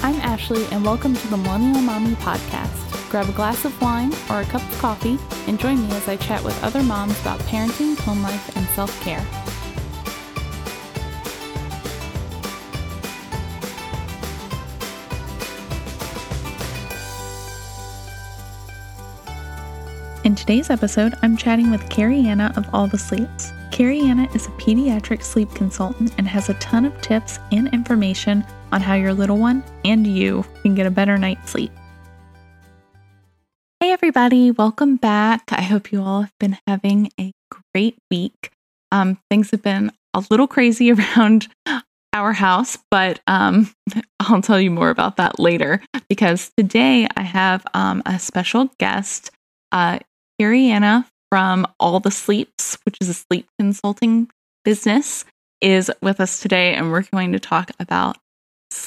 I'm Ashley, and welcome to the Millennial Mommy Podcast. Grab a glass of wine or a cup of coffee and join me as I chat with other moms about parenting, home life, and self care. In today's episode, I'm chatting with Carianna of All the Sleeps. Carianna is a pediatric sleep consultant and has a ton of tips and information on how your little one and you can get a better night's sleep. Hey, everybody, welcome back. I hope you all have been having a great week. Um, things have been a little crazy around our house, but um, I'll tell you more about that later because today I have um, a special guest, uh, from All the Sleeps, which is a sleep consulting business, is with us today, and we're going to talk about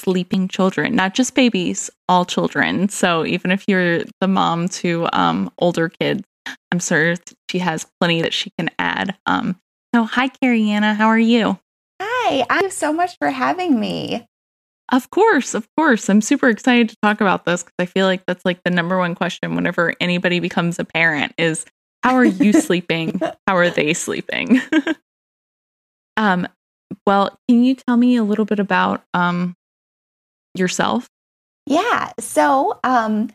sleeping children, not just babies, all children. So even if you're the mom to um, older kids, I'm sure she has plenty that she can add. Um, so, hi, Carianna, how are you? Hi, thank you so much for having me. Of course, of course. I'm super excited to talk about this because I feel like that's like the number one question whenever anybody becomes a parent is how are you sleeping? How are they sleeping? um, well, can you tell me a little bit about um, yourself? Yeah. So, um,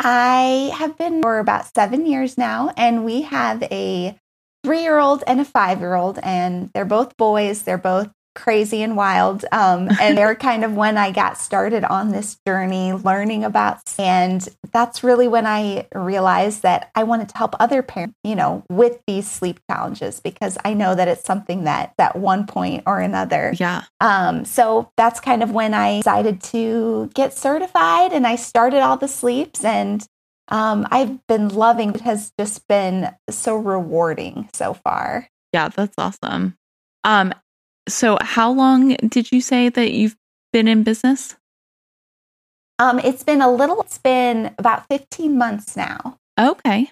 I have been for about seven years now, and we have a three year old and a five year old, and they're both boys. They're both crazy and wild. Um, and they're kind of when I got started on this journey, learning about, and that's really when I realized that I wanted to help other parents, you know, with these sleep challenges because I know that it's something that at one point or another. Yeah. Um, so that's kind of when I decided to get certified, and I started all the sleeps and. Um, I've been loving it has just been so rewarding so far. Yeah, that's awesome. Um, so, how long did you say that you've been in business? Um, it's been a little. It's been about fifteen months now. Okay.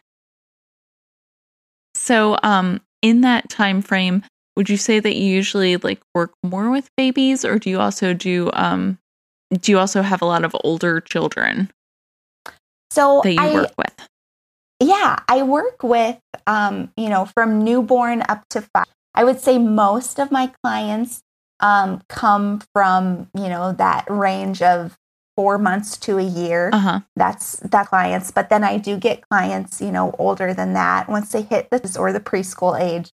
So, um, in that time frame, would you say that you usually like work more with babies, or do you also do um, do you also have a lot of older children? So that you I, work with. Yeah, I work with um, you know from newborn up to five. I would say most of my clients um, come from, you know, that range of four months to a year. Uh-huh. That's that clients. But then I do get clients, you know, older than that. Once they hit this or the preschool age,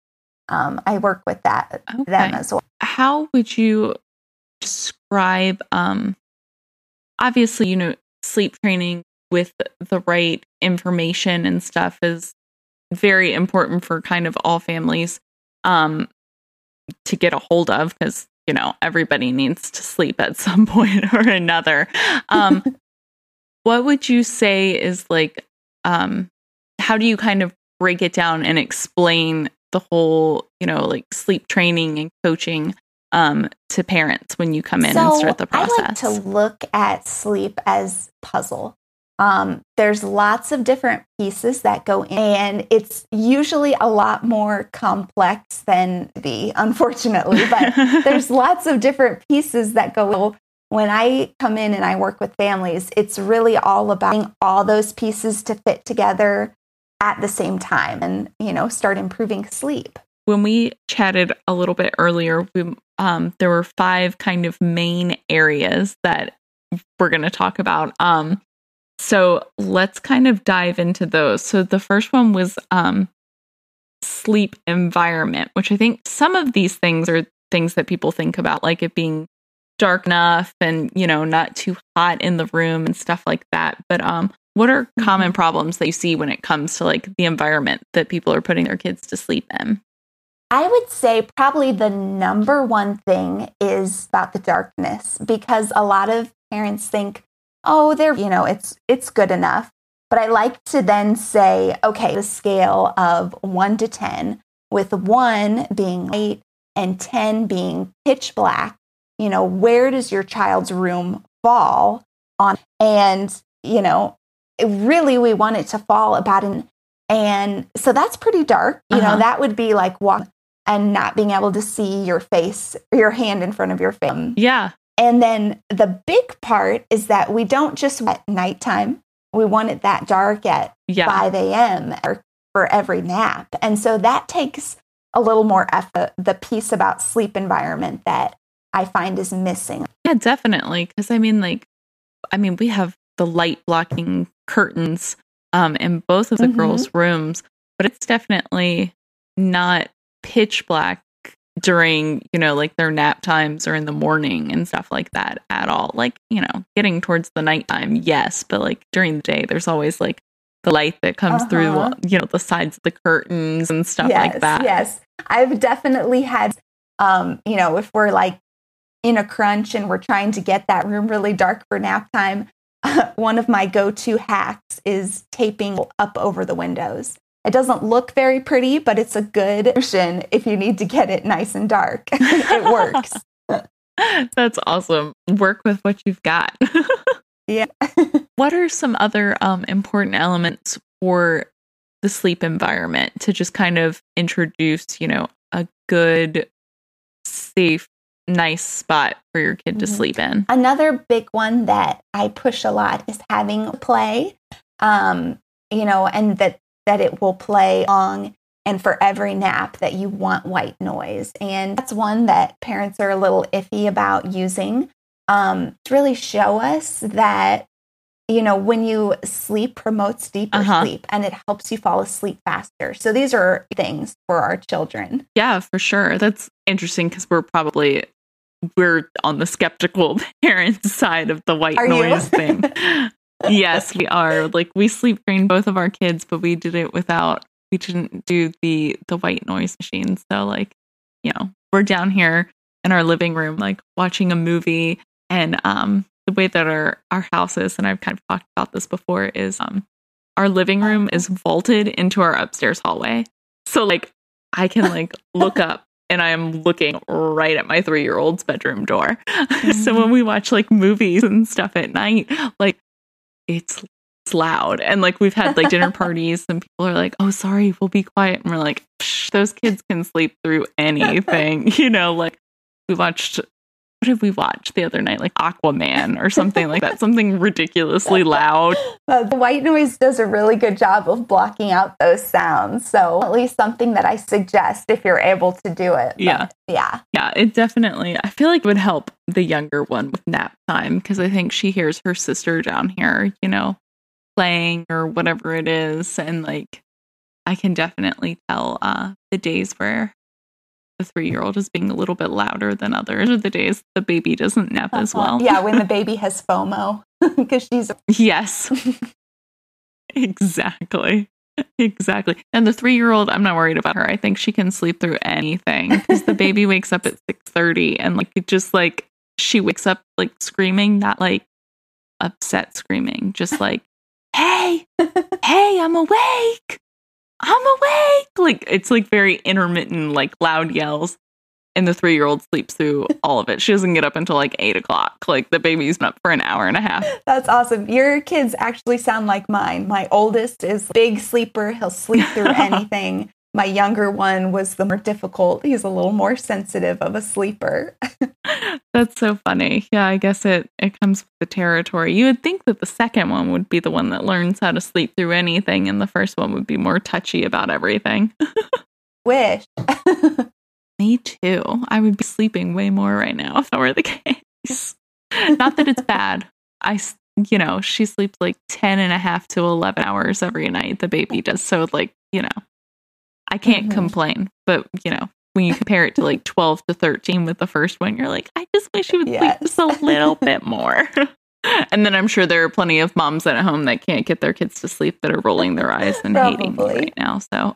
um, I work with that Okay. them as well. How would you describe um obviously, you know, sleep training with the right information and stuff is very important for kind of all families um to get a hold of because you know everybody needs to sleep at some point or another um what would you say is like um how do you kind of break it down and explain the whole you know like sleep training and coaching um to parents when you come in and start the process I like to look at sleep as puzzle. Um, there's lots of different pieces that go in, and it's usually a lot more complex than the, unfortunately, but there's lots of different pieces that go. When I come in and I work with families, it's really all about all those pieces to fit together at the same time and, you know, start improving sleep. when we chatted a little bit earlier, we, um, there were five kind of main areas that we're going to talk about. Um, so let's kind of dive into those. So the first one was um, sleep environment, which I think some of these things are things that people think about, like it being dark enough and you know not too hot in the room and stuff like that. But um, what are common problems that you see when it comes to like the environment that people are putting their kids to sleep in? I would say probably the number one thing is about the darkness because a lot of parents think, oh, they're, you know, it's it's good enough. But I like to then say, okay, the scale of one to 10, with one being light and 10 being pitch black, you know, where does your child's room fall on? And, you know, really we want it to fall about an and so that's pretty dark. You Uh-huh. know, that would be like walk and not being able to see your face, your hand in front of your face. Yeah. And then the big part is that we don't just at nighttime. We want it that dark at Yeah. 5 a.m. or for every nap. And so that takes a little more effort, the piece about sleep environment that I find is missing. Yeah, definitely. Because I mean, like, I mean, we have the light blocking curtains um, in both of the Mhm. girls' rooms, but it's definitely not pitch black during, you know, like their nap times or in the morning and stuff like that at all. Like, you know, getting towards the nighttime, yes, but like during the day, there's always like the light that comes through, Uh-huh. you know, the sides of the curtains and stuff yes, like that. Yes. I've definitely had, um, you know, if we're like in a crunch and we're trying to get that room really dark for nap time, one of my go to hacks is taping up over the windows. It doesn't look very pretty, but it's a good option if you need to get it nice and dark. it works. That's awesome. Work with what you've got. Yeah. what are some other um, important elements for the sleep environment to just kind of introduce, you know, a good, safe, nice spot for your kid to Mhm. sleep in? Another big one that I push a lot is having play, um, you know, and that that it will play long and for every nap that you want white noise. And that's one that parents are a little iffy about using um, to really show us that you know when you sleep promotes deeper Uh-huh. sleep and it helps you fall asleep faster. So these are things for our children. Yeah, for sure. That's interesting because we're probably we're on the skeptical parent side of the white Are noise thing. yes, we are. Like we sleep trained both of our kids, but we did it without we didn't do the the white noise machine. So like, you know, we're down here in our living room like watching a movie and um the way that our our house is and I've kind of talked about this before is um our living room is vaulted into our upstairs hallway. So like I can like look up and I am looking right at my 3-year-old's bedroom door. so when we watch like movies and stuff at night, like it's it's loud. And like we've had like dinner parties and people are like oh sorry we'll be quiet. And we're like Psh, those kids can sleep through anything you know like we watched what did we watch the other night like aquaman or something like that something ridiculously loud Uh, the white noise does a really good job of blocking out those sounds. So, at least something that I suggest if you're able to do it. But, Yeah. Yeah. yeah it definitely i feel like it would help the younger one with nap time because i think she hears her sister down here you know playing or whatever it is and like i can definitely tell uh the days where the three year old is being a little bit louder than others or the days the baby doesn't nap as well. Uh-huh. Yeah, when the baby has FOMO because she's yes. Exactly. Exactly. And the three year old i'm not worried about her. I think she can sleep through anything because the baby wakes up at 6.30 and like it just like she wakes up like screaming not like upset screaming just like hey! Hey i'm awake i'm awake like it's like very intermittent like loud yells and the three year old sleeps through all of it she doesn't get up until like eight o'clock like the baby's been up for an hour and a half That's awesome. Your kids actually sound like mine. My oldest is big sleeper. He'll sleep through anything. My younger one was the more difficult. He's a little more sensitive of a sleeper. That's so funny. Yeah, I guess it it comes with the territory. You would think that the second one would be the one that learns how to sleep through anything, and the first one would be more touchy about everything. Wish. Me too. I would be sleeping way more right now if that were the case. Not that it's bad. I you know, she sleeps like 10 and a half to 11 hours every night. The baby does. So, like, you know, I can't Mhm. complain. But, you know, when you compare it to like 12 to 13 with the first one, you're like, I just wish she would Yes. sleep just a little bit more. and then I'm sure there are plenty of moms at home that can't get their kids to sleep that are rolling their eyes and hating me right now. So,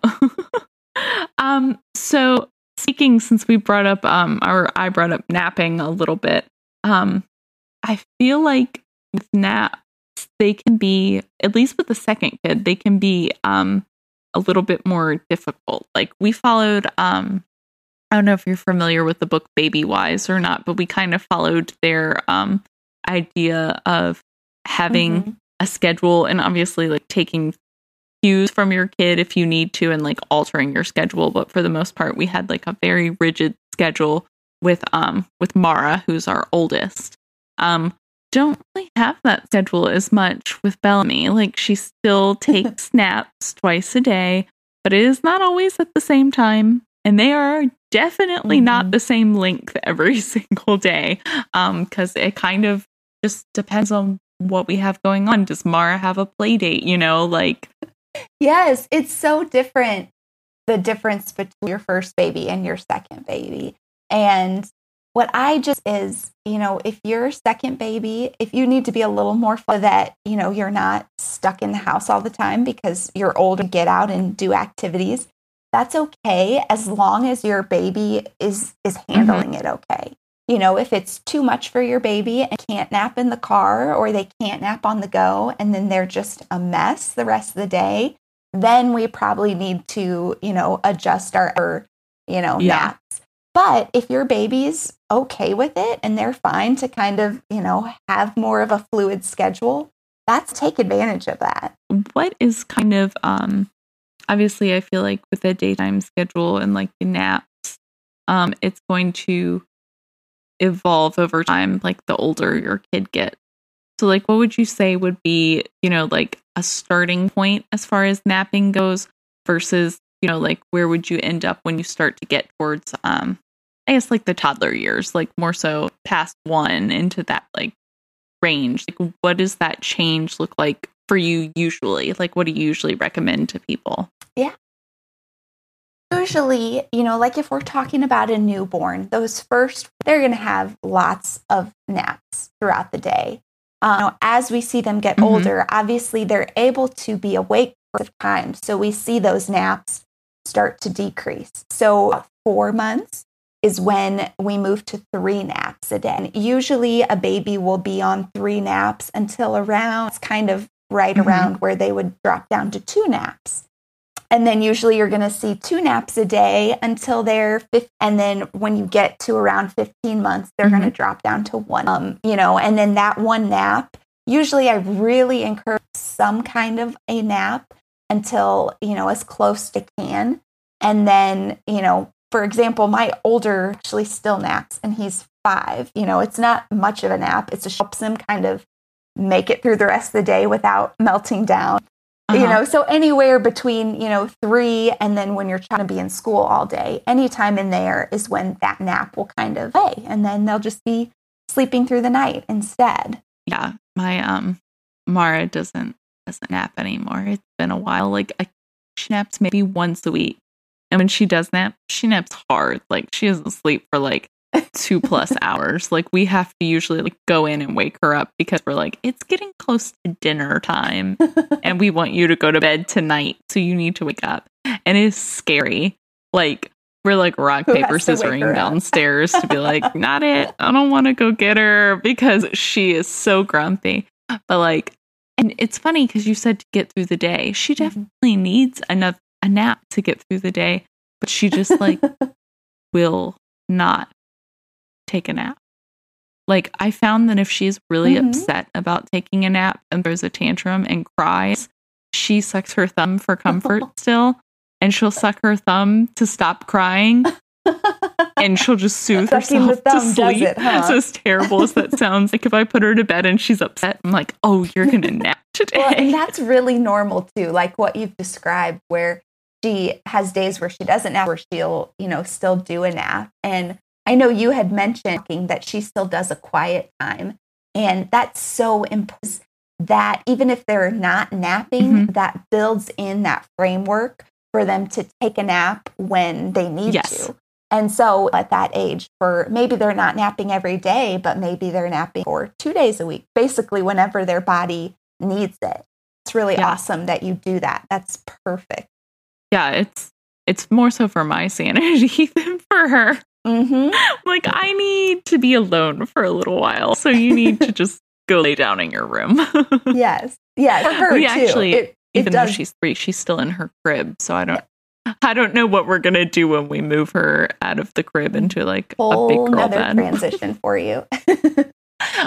um, so speaking since we brought up um or I brought up napping a little bit, um, I feel like with naps they can be at least with the second kid they can be um a little bit more difficult. Like we followed um I don't know if you're familiar with the book Babywise or not, but we kind of followed their um idea of having Mhm. a schedule and obviously like taking cues from your kid if you need to and like altering your schedule but for the most part we had like a very rigid schedule with um with Mara who's our oldest um, don't really have that schedule as much with Bellamy. Like she still takes naps twice a day, but it is not always at the same time. And they are definitely mm-hmm. not the same length every single day. Um, because it kind of just depends on what we have going on. Does Mara have a play date? You know, like Yes, it's so different the difference between your first baby and your second baby. And what I just is, you know, if you're second baby, if you need to be a little more so that, you know, you're not stuck in the house all the time because you're older, get out and do activities, that's okay as long as your baby is is mm-hmm. handling mm-hmm. it okay. You know, if it's too much for your baby and can't nap in the car or they can't nap on the go and then they're just a mess the rest of the day, then we probably need to, you know, adjust our, you know, yeah. naps. But if your baby's okay with it and they're fine to kind of, you know, have more of a fluid schedule, that's take advantage of that. What is kind of um obviously I feel like with a daytime schedule and like the naps, um, it's going to evolve over time, like the older your kid gets. So like what would you say would be, you know, like a starting point as far as napping goes versus, you know, like where would you end up when you start to get towards um I guess like the toddler years, like more so past one into that like range. Like what does that change look like for you usually? Like what do you usually recommend to people? Yeah. Usually, you know, like if we're talking about a newborn, those first, they're going to have lots of naps throughout the day. Um, as we see them get mm-hmm. older, obviously they're able to be awake for time. So we see those naps start to decrease. So four months, is when we move to three naps a day. And usually a baby will be on three naps until around, it's kind of right mm-hmm. around where they would drop down to two naps. And then usually you're going to see two naps a day until they're 15. And then when you get to around 15 months, they're mm-hmm. going to drop down to one, um, you know, and then that one nap, usually I really encourage some kind of a nap until, you know, as close to can. And then, you know, for example, my older actually still naps and he's five. You know, it's not much of a nap. It just helps him kind of make it through the rest of the day without melting down. Uh-huh. You know, so anywhere between, you know, three and then when you're trying to be in school all day, anytime in there is when that nap will kind of hey, and then they'll just be sleeping through the night instead. Yeah. My um Mara doesn't doesn't nap anymore. It's been a while. Like I, she naps maybe once a week. And when she does nap, she naps hard. Like she doesn't sleep for like two plus hours. Like we have to usually like go in and wake her up because we're like, it's getting close to dinner time and we want you to go to bed tonight. So you need to wake up. And it's scary. Like we're like rock, Who paper, scissoring downstairs to be like, not it. I don't want to go get her because she is so grumpy. But like, and it's funny because you said to get through the day. She mm-hmm. definitely mm-hmm. needs enough a nap to get through the day, but she just like will not take a nap. Like I found that if she's really mm-hmm. upset about taking a nap and throws a tantrum and cries, she sucks her thumb for comfort still, and she'll suck her thumb to stop crying. and she'll just soothe herself to sleep. It, huh? So as terrible as that sounds, like if I put her to bed and she's upset, I'm like, "Oh, you're gonna nap today." Well, and that's really normal too, like what you've described, where she has days where she doesn't nap, where she'll, you know, still do a nap. And I know you had mentioned that she still does a quiet time. And that's so important that even if they're not napping, mm-hmm. that builds in that framework for them to take a nap when they need yes. to. And so at that age, for maybe they're not napping every day, but maybe they're napping for two days a week, basically whenever their body needs it. It's really yeah. awesome that you do that. That's perfect yeah, it's it's more so for my sanity than for her. Mm-hmm. Like I need to be alone for a little while, so you need to just go lay down in your room. yes, yes, for her we too. Actually, it, even though she's three, she's still in her crib, so I don't. I don't know what we're gonna do when we move her out of the crib into like Whole a big girl bed. transition for you.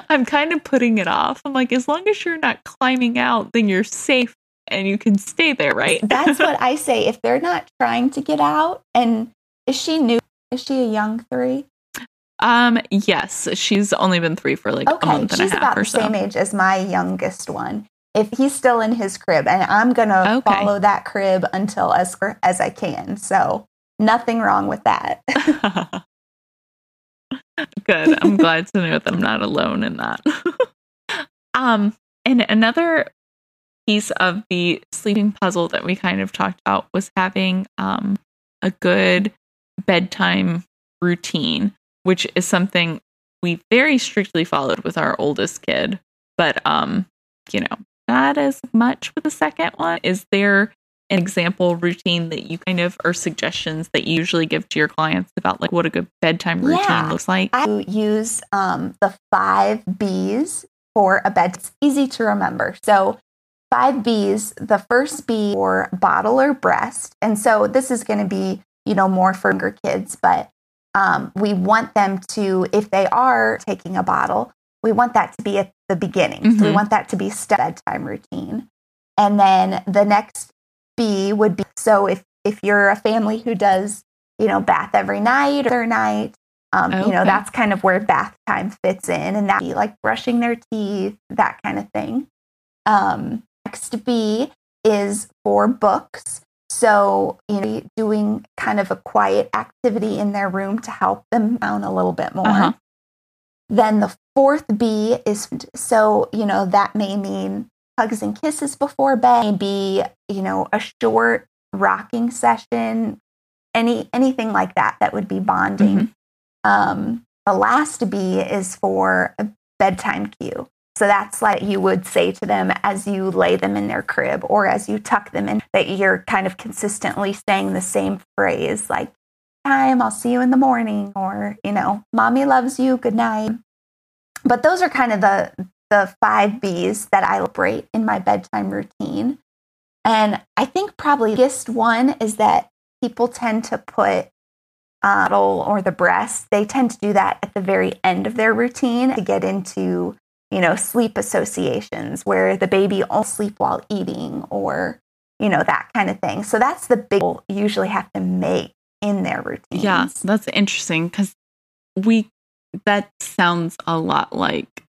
I'm kind of putting it off. I'm like, as long as you're not climbing out, then you're safe and you can stay there, right? That's what I say. If they're not trying to get out, and is she new? Is she a young three? Um, yes, she's only been three for like Okay, a month and a she's half about or the so. same age as my youngest one. If he's still in his crib, and I'm gonna Okay. follow that crib until as as I can. So nothing wrong with that. Good. I'm glad to know that I'm not alone in that. um, and another piece of the sleeping puzzle that we kind of talked about was having um a good bedtime routine, which is something we very strictly followed with our oldest kid, but um, you know, not as much with the second one. Is there an example routine that you kind of or suggestions that you usually give to your clients about like what a good bedtime routine Yeah. looks like? I use um, the five B's for a bed. It's easy to remember. So, five B's. The first B for bottle or breast, and so this is going to be you know more for younger kids, but um, we want them to, if they are taking a bottle, we want that to be at the beginning. So we Mhm. want that to be step bedtime routine, and then the next B would be so if if you're a family who does you know bath every night or night um, You know, that's kind of where bath time fits in, and that be like brushing their teeth, that kind of thing. Um, next B is for books. So, you know, doing kind of a quiet activity in their room to help them down a little bit more. Uh-huh. Then the fourth B is so, you know, that may mean hugs and kisses before bed, maybe, you know, a short rocking session, any anything like that that would be bonding. Mhm. Um, the last B is for a bedtime cue. So that's like you would say to them as you lay them in their crib or as you tuck them in, that you're kind of consistently saying the same phrase like, time, I'll see you in the morning, or, you know, mommy loves you, good night. But those are kind of the, the five B's that I celebrate in my bedtime routine. And I think probably biggest one is that people tend to put uh, or the breast, they tend to do that at the very end of their routine to get into, you know, sleep associations where the baby all sleep while eating or, you know, that kind of thing. So that's the big you usually have to make in their routine. Yeah, that's interesting because we that sounds a lot like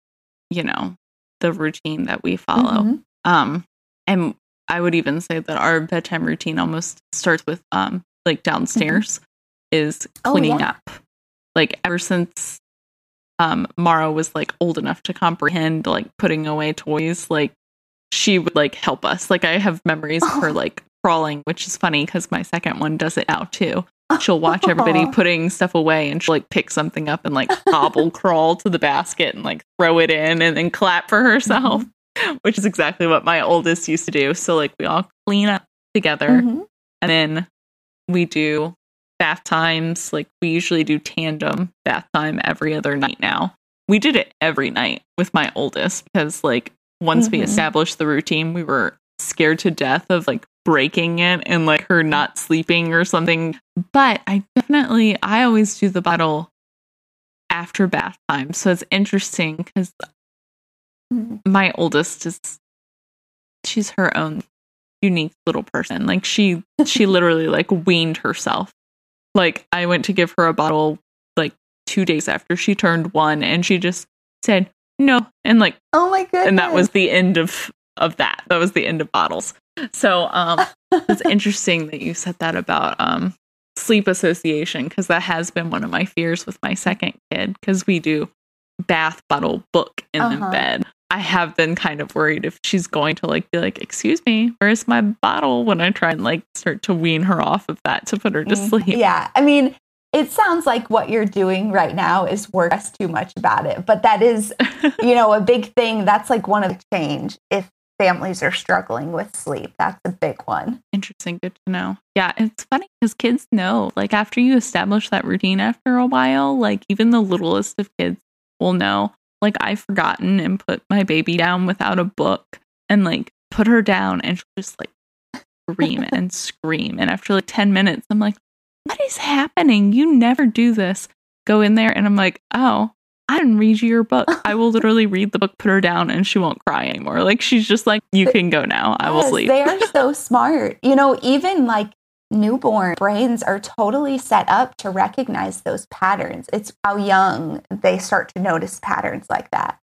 you know the routine that we follow. Mhm. Um, and I would even say that our bedtime routine almost starts with um like downstairs is Mm-hmm. Oh, cleaning yeah. up. Like ever since um Mara was like old enough to comprehend like putting away toys, like she would like help us. Like I have memories of her like crawling, which is funny because my second one does it now too. She'll watch everybody putting stuff away and she'll like pick something up and like hobble crawl to the basket and like throw it in and then clap for herself, which is exactly what my oldest used to do. So like we all clean up together Mhm. and then we do bath times. Like we usually do tandem bath time every other night now. We did it every night with my oldest because like once we Mhm. established the routine, we were scared to death of like breaking it and like her not sleeping or something. But I definitely I always do the bottle after bath time. So it's interesting because Mhm. my oldest is she's her own unique little person. Like she she literally like weaned herself. Like I went to give her a bottle like 2 days after she turned 1 and she just said no and like Oh my goodness. and that was the end of of that. That was the end of bottles. So um it's interesting that you said that about um sleep association because that has been one of my fears with my second kid because we do bath bottle book in the Uh-huh. bed. I have been kind of worried if she's going to like be like, "Excuse me, where's my bottle?" when I try and like start to wean her off of that to put her to Mm, sleep. Yeah. I mean, it sounds like what you're doing right now is work us too much about it. But that is, you know, a big thing. That's like one of the change if families are struggling with sleep. That's a big one. Interesting, good to know. Yeah, it's funny because kids know. Like after you establish that routine after a while, like even the littlest of kids will know. Like I've forgotten and put my baby down without a book and like put her down and she'll just like scream and scream. And after like 10 minutes, I'm like, what is happening? You never do this. Go in there and I'm like, oh, I didn't read you your book. I will literally read the book, put her down, and she won't cry anymore. Like she's just like, you can go now. I will Yes, sleep. They are so smart. You know, even like newborn brains are totally set up to recognize those patterns. It's how young they start to notice patterns like that.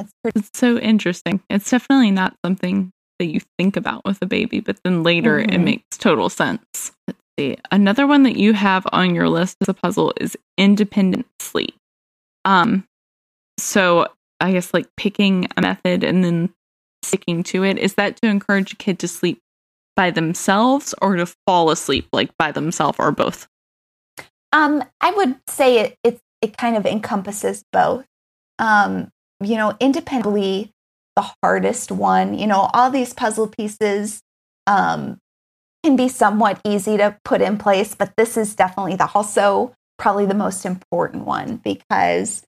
It's, pretty- it's so interesting. It's definitely not something that you think about with a baby, but then later mm-hmm. it makes total sense. Let's see. Another one that you have on your list as a puzzle is independent sleep. Um, so I guess like picking a method and then sticking to it. Is that to encourage a kid to sleep by themselves or to fall asleep like by themselves or both? Um, I would say it it, it kind of encompasses both. Um, you know, independently the hardest one. You know, all these puzzle pieces um, can be somewhat easy to put in place, but this is definitely the also probably the most important one because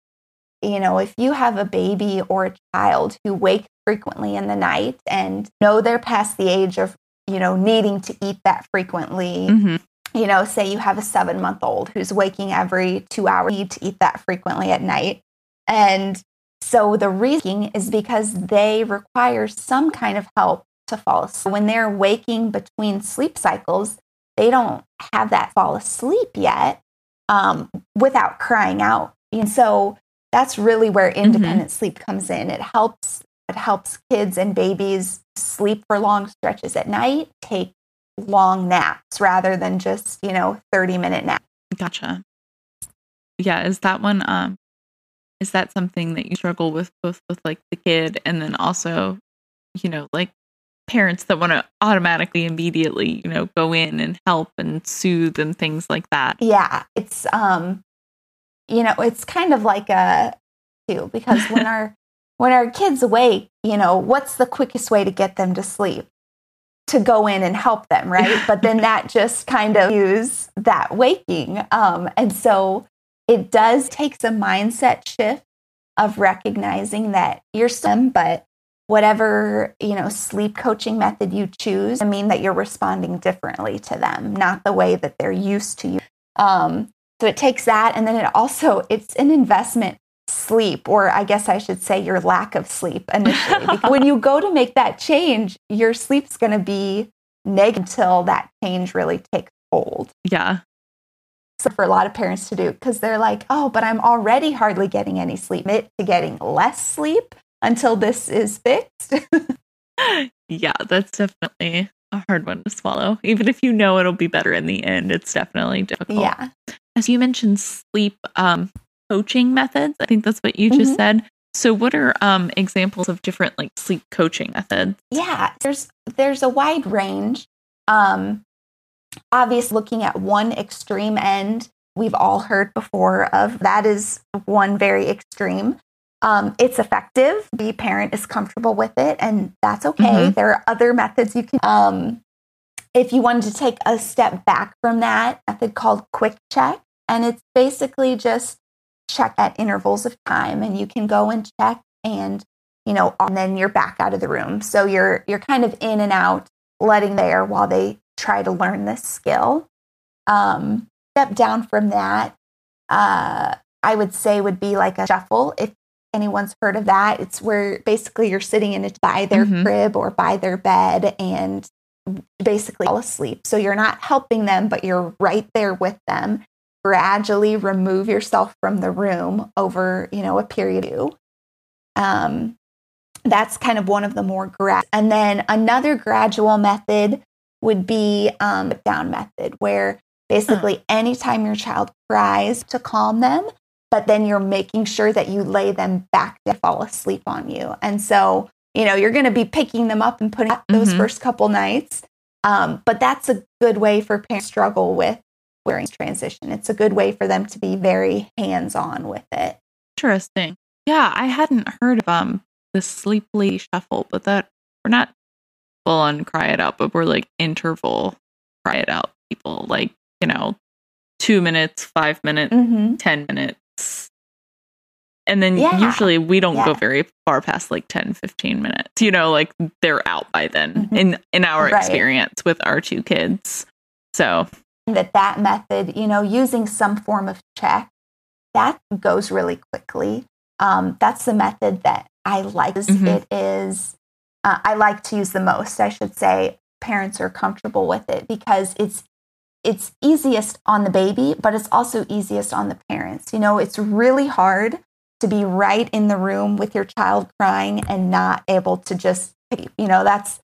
you know, if you have a baby or a child who wake frequently in the night and know they're past the age of, you know, needing to eat that frequently, mm-hmm. you know, say you have a seven month old who's waking every two hours, need to eat that frequently at night. And so the reason is because they require some kind of help to fall asleep. When they're waking between sleep cycles, they don't have that fall asleep yet um, without crying out. And so that's really where mm-hmm. independent mm-hmm. sleep comes in. It helps helps kids and babies sleep for long stretches at night, take long naps rather than just, you know, 30 minute naps. Gotcha. Yeah, is that one um is that something that you struggle with both with like the kid and then also, you know, like parents that want to automatically immediately, you know, go in and help and soothe and things like that? Yeah, it's um you know, it's kind of like a too because when our when our kids awake, you know, what's the quickest way to get them to sleep? To go in and help them, right? but then that just kind of use that waking. Um, and so it does take a mindset shift of recognizing that you're some, but whatever you know sleep coaching method you choose, I mean that you're responding differently to them, not the way that they're used to you. Um, so it takes that, and then it also it's an investment sleep, or I guess I should say your lack of sleep initially. when you go to make that change, your sleep's going to be negative until that change really takes hold. Yeah. So for a lot of parents to do because they're like, oh, but I'm already hardly getting any sleep. It to getting less sleep until this is fixed. yeah, that's definitely a hard one to swallow. Even if you know it'll be better in the end, it's definitely difficult. Yeah. As you mentioned, sleep um, coaching methods. I think that's what you just mm-hmm. said. So, what are um, examples of different like sleep coaching methods? Yeah, there's there's a wide range. Um, obviously, looking at one extreme end, we've all heard before of that is one very extreme. Um, it's effective. The parent is comfortable with it, and that's okay. Mm-hmm. There are other methods you can. Um, if you wanted to take a step back from that method called quick check, and it's basically just check at intervals of time and you can go and check and you know and then you're back out of the room. So you're you're kind of in and out letting there while they try to learn this skill. Um, step down from that, uh, I would say would be like a shuffle. If anyone's heard of that, it's where basically you're sitting in it by their mm-hmm. crib or by their bed and basically fall asleep. So you're not helping them, but you're right there with them gradually remove yourself from the room over, you know, a period of um, that's kind of one of the more grad. And then another gradual method would be um, down method, where basically uh. anytime your child cries to calm them, but then you're making sure that you lay them back to fall asleep on you. And so, you know, you're going to be picking them up and putting up those mm-hmm. first couple nights. Um, but that's a good way for parents to struggle with wearing transition. It's a good way for them to be very hands on with it. Interesting. Yeah, I hadn't heard of um the Sleep Lady Shuffle, but that we're not full on cry it out, but we're like interval cry it out people, like, you know, two minutes, five minutes, mm-hmm. 10 minutes. And then yeah. usually we don't yeah. go very far past like 10, 15 minutes. You know, like they're out by then mm-hmm. in in our right. experience with our two kids. So that that method, you know, using some form of check, that goes really quickly. Um, that's the method that I like. Mm-hmm. It is, uh, I like to use the most, I should say. Parents are comfortable with it because it's it's easiest on the baby, but it's also easiest on the parents. You know, it's really hard to be right in the room with your child crying and not able to just, you know, that's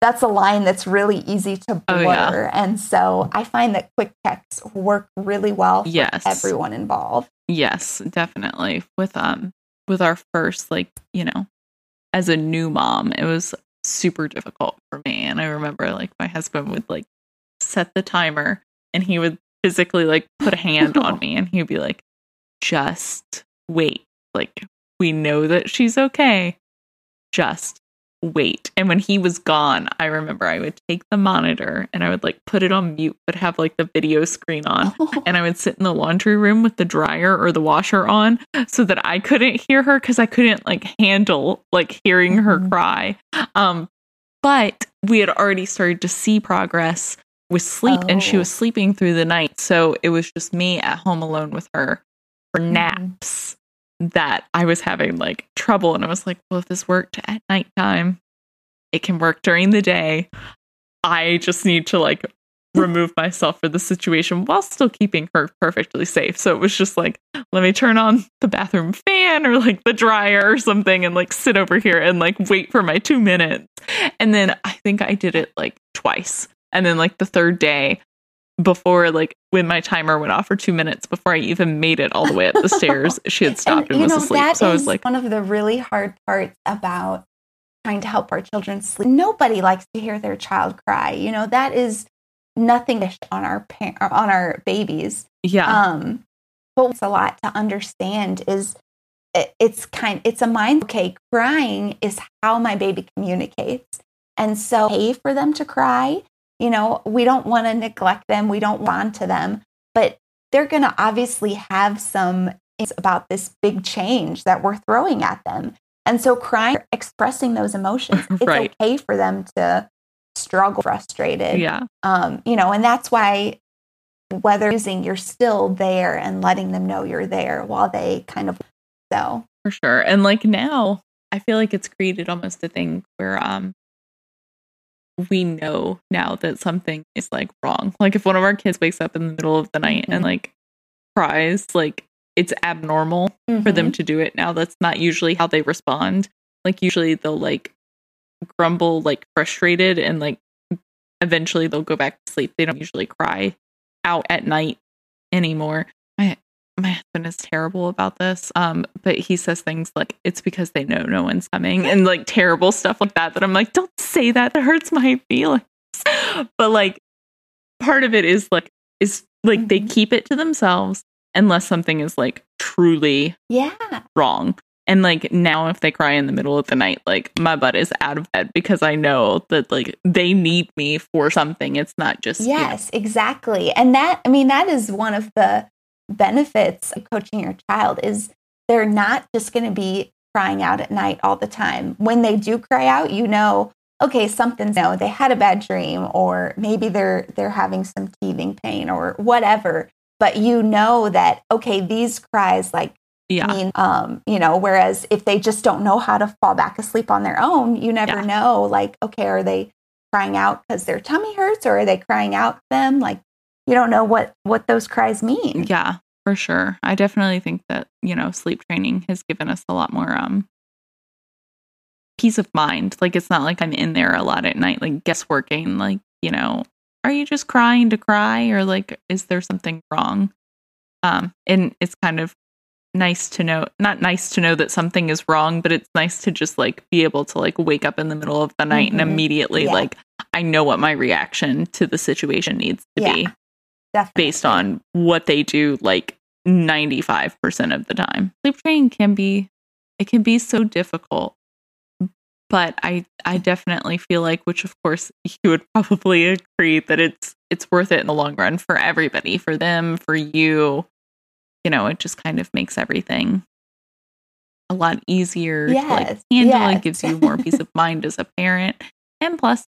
that's a line that's really easy to blur. Oh, yeah. And so I find that quick checks work really well for yes. everyone involved. Yes, definitely. With um with our first like, you know, as a new mom, it was super difficult for me. And I remember like my husband would like set the timer and he would physically like put a hand on me and he'd be like, just wait. Like, we know that she's okay. Just wait. And when he was gone, I remember I would take the monitor and I would like put it on mute, but have like the video screen on. Oh. And I would sit in the laundry room with the dryer or the washer on so that I couldn't hear her because I couldn't like handle like hearing her mm-hmm. cry. Um, but we had already started to see progress with sleep oh. and she was oh. sleeping through the night. So it was just me at home alone with her for mm-hmm. naps that I was having like trouble. And I was like, well, if this worked at nighttime, it can work during the day. I just need to like remove myself for the situation while still keeping her perfectly safe. So it was just like, let me turn on the bathroom fan or like the dryer or something and like sit over here and like wait for my two minutes. And then I think I did it like twice. And then like the third day, before like when my timer went off for two minutes before I even made it all the way up the stairs, she had stopped and, and was know, asleep. That so I was like, one of the really hard parts about trying to help our children sleep. Nobody likes to hear their child cry. You know that is nothing on our on our babies. Yeah. Um, but what's a lot to understand is it's kind it's a mind okay crying is how my baby communicates and so pay for them to cry you know, we don't want to neglect them, we don't want to them, but they're going to obviously have some about this big change that we're throwing at them. And so crying, expressing those emotions, it's right. okay for them to struggle, frustrated. Yeah. Um, you know, and that's why whether using you're still there and letting them know you're there while they kind of so for sure. And like now, I feel like it's created almost a thing where um we know now that something is like wrong. Like if one of our kids wakes up in the middle of the night mm-hmm. and like cries, like it's abnormal mm-hmm. for them mm-hmm. to do it now. That's not usually how they respond. Like usually they'll like grumble, like frustrated, and like eventually they'll go back to sleep. They don't usually cry out at night anymore my husband is terrible about this. Um, but he says things like it's because they know no one's coming and like terrible stuff like that. That I'm like, don't say that. That hurts my feelings. But like part of it is like is like mm-hmm. they keep it to themselves unless something is like truly yeah wrong. And like now if they cry in the middle of the night, like my butt is out of bed because I know that like they need me for something. It's not just Yes, you know. exactly. And that I mean that is one of the benefits of coaching your child is they're not just going to be crying out at night all the time. When they do cry out, you know, okay, something's you know, they had a bad dream or maybe they're they're having some teething pain or whatever. But you know that okay, these cries like yeah. mean um, you know, whereas if they just don't know how to fall back asleep on their own, you never yeah. know like okay, are they crying out because their tummy hurts or are they crying out them like you don't know what what those cries mean. Yeah, for sure. I definitely think that, you know, sleep training has given us a lot more um peace of mind. Like it's not like I'm in there a lot at night like guessworking like, you know, are you just crying to cry or like is there something wrong? Um and it's kind of nice to know not nice to know that something is wrong but it's nice to just like be able to like wake up in the middle of the night mm-hmm. and immediately yeah. like i know what my reaction to the situation needs to yeah. be Definitely. based on what they do like 95% of the time. Sleep training can be it can be so difficult. But I I definitely feel like which of course you would probably agree that it's it's worth it in the long run for everybody, for them, for you. You know, it just kind of makes everything a lot easier yes, to like handle. Yes. It gives you more peace of mind as a parent. And plus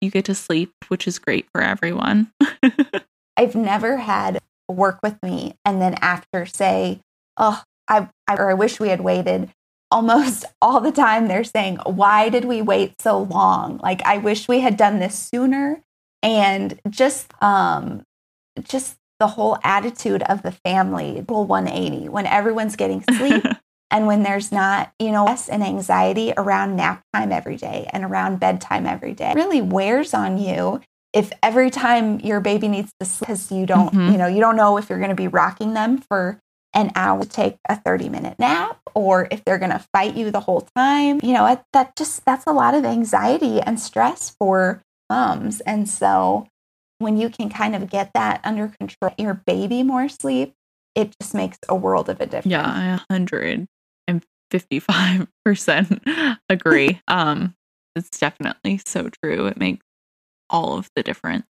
you get to sleep, which is great for everyone. I've never had work with me and then after say, oh, I, I or I wish we had waited. Almost all the time they're saying, why did we wait so long? Like I wish we had done this sooner. And just um, just the whole attitude of the family, full 180, when everyone's getting sleep and when there's not, you know, stress and anxiety around nap time every day and around bedtime every day, really wears on you if every time your baby needs to sleep because you don't, Mhm. you know, you don't know if you're going to be rocking them for an hour to take a 30 minute nap or if they're going to fight you the whole time. You know, it, that just, that's a lot of anxiety and stress for moms. And so when you can kind of get that under control, your baby more sleep, it just makes a world of a difference. Yeah, I 155% agree. um, it's definitely so true. It makes all of the difference.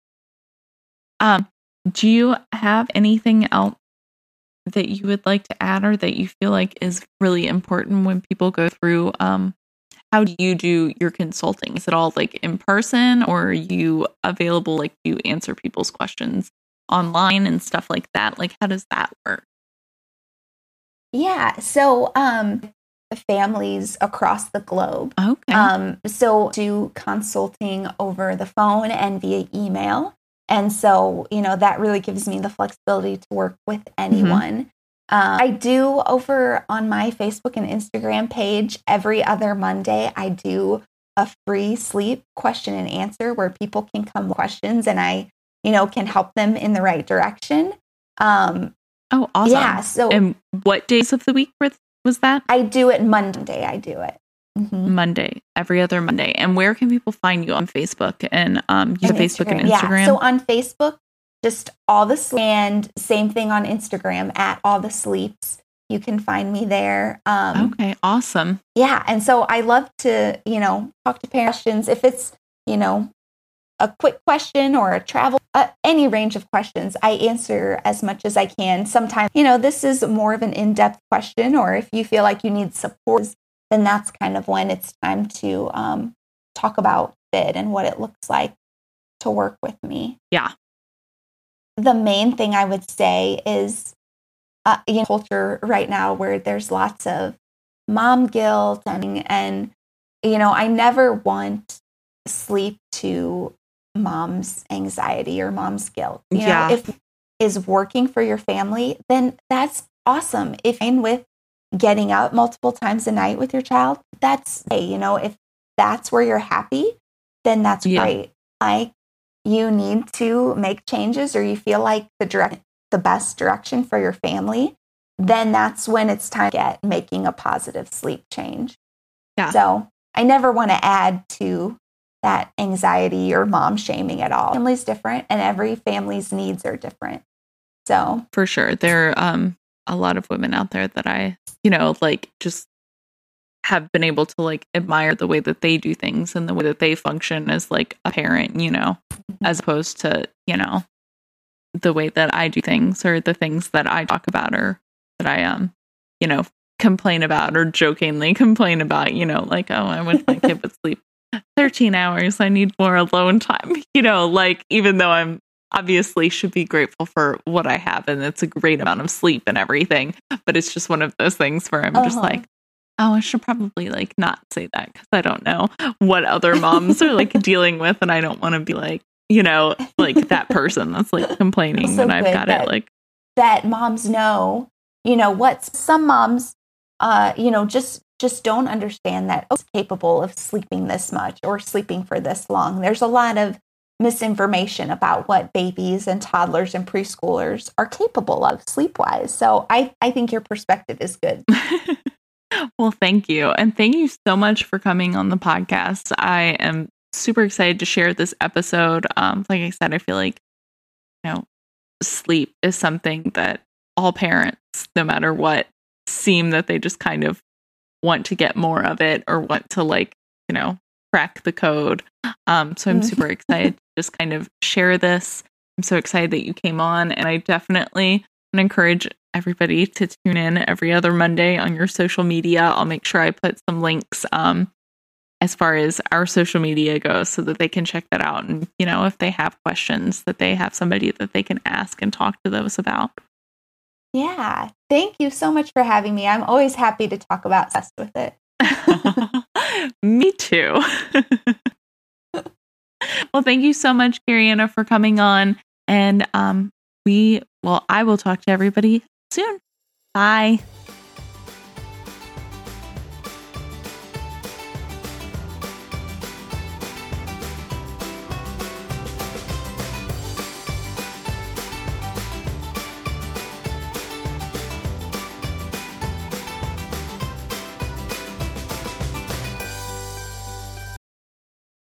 Um, do you have anything else that you would like to add or that you feel like is really important when people go through um how do you do your consulting? Is it all like in person or are you available like you answer people's questions online and stuff like that? Like how does that work? Yeah. So, um, families across the globe. Okay. Um, so do consulting over the phone and via email. And so, you know, that really gives me the flexibility to work with anyone. Uh, I do over on my Facebook and Instagram page every other Monday, I do a free sleep question and answer where people can come questions and I, you know, can help them in the right direction. Um, oh, awesome. yeah. So And what days of the week was, was that? I do it Monday. I do it. Mhm. Monday, every other Monday. And where can people find you on Facebook and um you have Facebook and Instagram? Yeah. So on Facebook, just all the sleep, and same thing on Instagram at all the sleeps. You can find me there. Um, okay, awesome. Yeah, and so I love to you know talk to parents. If it's you know a quick question or a travel, uh, any range of questions, I answer as much as I can. Sometimes you know this is more of an in-depth question, or if you feel like you need support, then that's kind of when it's time to um, talk about it and what it looks like to work with me. Yeah. The main thing I would say is, uh, you know, culture right now where there's lots of mom guilt and and you know I never want sleep to mom's anxiety or mom's guilt. You Yeah. know, if is working for your family, then that's awesome. If in with getting out multiple times a night with your child, that's hey, you know, if that's where you're happy, then that's Yeah. great. Like you need to make changes or you feel like the direct the best direction for your family, then that's when it's time to get making a positive sleep change. Yeah. So I never want to add to that anxiety or mom shaming at all. Family's different and every family's needs are different. So For sure. There are um a lot of women out there that I, you know, like just have been able to like admire the way that they do things and the way that they function as like a parent, you know, as opposed to, you know, the way that I do things or the things that I talk about or that I um, you know, complain about or jokingly complain about, you know, like, oh, I wish my kid would sleep 13 hours. I need more alone time. You know, like even though I'm obviously should be grateful for what I have and it's a great amount of sleep and everything, but it's just one of those things where I'm just Uh-huh. like, oh, I should probably like not say that because I don't know what other moms are like dealing with, and I don't want to be like, you know, like that person that's like complaining So when I've got that- it like, that moms know, you know, what some moms, uh, you know, just just don't understand that oh, it's capable of sleeping this much or sleeping for this long. There's a lot of misinformation about what babies and toddlers and preschoolers are capable of sleep wise. So I, I think your perspective is good. well, thank you. And thank you so much for coming on the podcast. I am super excited to share this episode. Um, like I said, I feel like, you know, sleep is something that all parents, no matter what, seem that they just kind of want to get more of it or want to like, you know, crack the code. Um, so I'm Mhm. super excited to just kind of share this. I'm so excited that you came on, and I definitely encourage everybody to tune in every other Monday on your social media. I'll make sure I put some links um, as far as our social media goes so that they can check that out. And, you know, if they have questions, that they have somebody that they can ask and talk to those about. Yeah. Thank you so much for having me. I'm always happy to talk about sex with it. Me too. well, thank you so much, Carianna, for coming on. And um, we, well, I will talk to everybody soon. Bye.